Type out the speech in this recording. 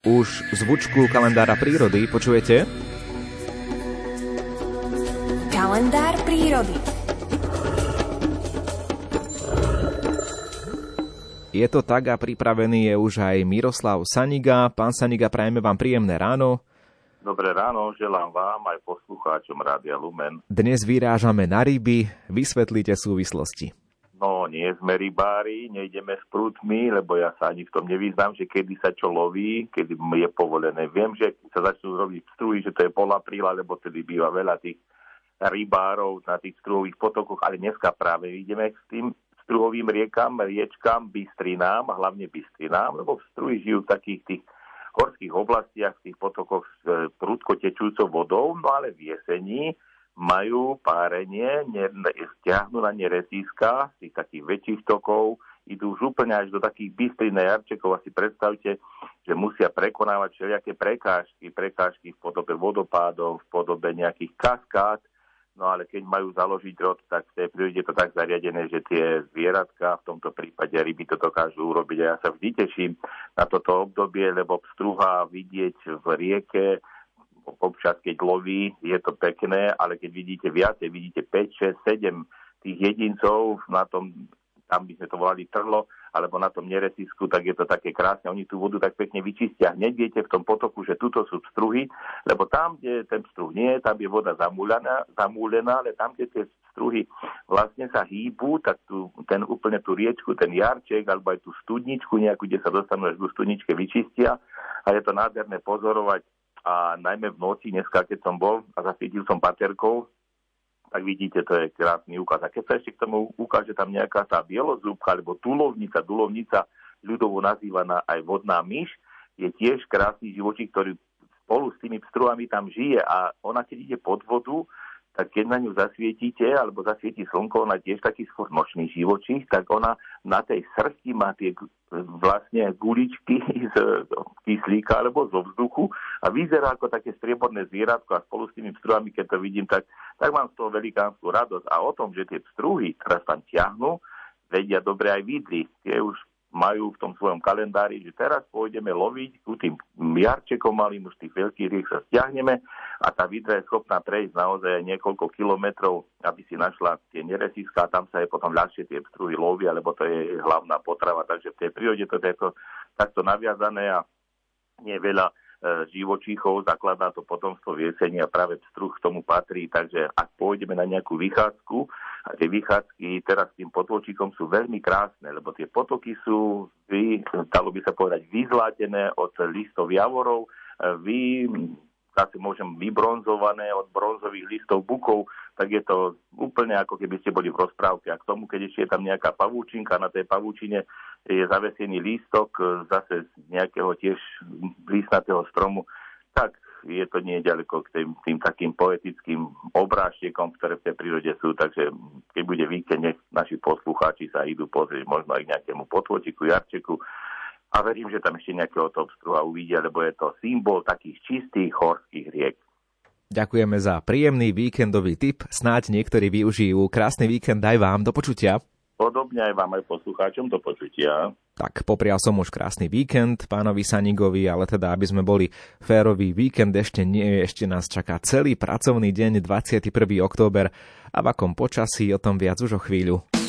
Už zvučku kalendára prírody počujete? Kalendár prírody. Je to tak a pripravený je už aj Miroslav Saniga. Pán Saniga, prajeme vám príjemné ráno. Dobré ráno, želám vám aj poslucháčom Rádia Lumen. Dnes vyrážame na ryby. Vysvetlite súvislosti. No, nie sme rybári, nejdeme s prútmi, lebo ja sa ani v tom nevyznám, že kedy sa čo loví, kedy je povolené. Viem, že sa začnú robiť struhy, že to je pol apríla, lebo tedy býva veľa tých rybárov na tých struhových potokoch, ale dneska práve ideme s tým struhovým riekam, riečkam, bystrinám, hlavne bystrinám, lebo struhy žijú v takých tých horských oblastiach, v tých potokoch s e, prúdko tečúcou vodou, no ale v jesení majú párenie, stiahnu na ne resíska z tých takých väčších tokov, idú už úplne až do takých bystrín jarčekov a si predstavte, že musia prekonávať všelijaké prekážky, prekážky v podobe vodopádov, v podobe nejakých kaskád, no ale keď majú založiť rod, tak v tej prírode je to tak zariadené, že tie zvieratka, v tomto prípade ryby to dokážu urobiť. A ja sa vždy teším na toto obdobie, lebo pstruha vidieť v rieke, občas keď loví, je to pekné, ale keď vidíte viacej, vidíte 5, 6, 7 tých jedincov na tom, tam by sme to volali trlo, alebo na tom neretisku, tak je to také krásne. Oni tú vodu tak pekne vyčistia. Hneď viete v tom potoku, že tuto sú struhy, lebo tam, kde ten struh nie je, tam je voda zamúlená, zamúlená ale tam, kde tie struhy vlastne sa hýbu, tak tu, ten úplne tú riečku, ten jarček, alebo aj tú studničku nejakú, kde sa dostanú až k studničke, vyčistia. A je to nádherné pozorovať a najmä v noci, dneska, keď som bol a zasvietil som paterkou, tak vidíte, to je krásny úkaz. A keď sa ešte k tomu ukáže tam nejaká tá bielozúbka, alebo tulovnica, dulovnica, ľudovo nazývaná aj vodná myš, je tiež krásny živočík, ktorý spolu s tými pstruhami tam žije a ona keď ide pod vodu, tak keď na ňu zasvietite, alebo zasvieti slnko, ona tiež taký skôr nočný živočích, tak ona na tej srsti má tie vlastne guličky z kyslíka alebo zo vzduchu a vyzerá ako také strieborné zvieratko a spolu s tými pstruhami, keď to vidím, tak, tak mám z toho velikánsku radosť. A o tom, že tie pstruhy teraz tam ťahnú, vedia dobre aj vidli. Tie už majú v tom svojom kalendári, že teraz pôjdeme loviť ku tým jarčekom malým, už tých veľkých riek sa stiahneme a tá vidra je schopná prejsť naozaj niekoľko kilometrov, aby si našla tie neresiska a tam sa je potom ľahšie tie pstruhy lovia, lebo to je hlavná potrava. Takže v tej prírode to je takto naviazané a nie veľa E, živočíchov, zakladá to potomstvo v jeseni a práve pstruh k tomu patrí, takže ak pôjdeme na nejakú vychádzku, a tie vychádzky teraz tým potôčikom sú veľmi krásne, lebo tie potoky sú, vy, dalo by sa povedať, vyzlátené od listov javorov, e, vy zase môžem vybronzované od bronzových listov bukov, tak je to úplne ako keby ste boli v rozprávke. A k tomu, keď ešte je tam nejaká pavúčinka, na tej pavúčine je zavesený lístok zase z nejakého tiež lístnatého stromu, tak je to nie ďaleko k tým, tým takým poetickým obrážtekom, ktoré v tej prírode sú, takže keď bude víkend, nech naši poslucháči sa idú pozrieť možno aj k nejakému potvočiku, jarčeku, a verím, že tam ešte nejakého a uvidia, lebo je to symbol takých čistých horských riek. Ďakujeme za príjemný víkendový tip. Snáď niektorí využijú. Krásny víkend aj vám. Do počutia. Podobne aj vám, aj poslucháčom. Do počutia. Tak poprial som už krásny víkend pánovi Sanigovi, ale teda, aby sme boli férový víkend, ešte nie, ešte nás čaká celý pracovný deň 21. október a v akom počasí, o tom viac už o chvíľu.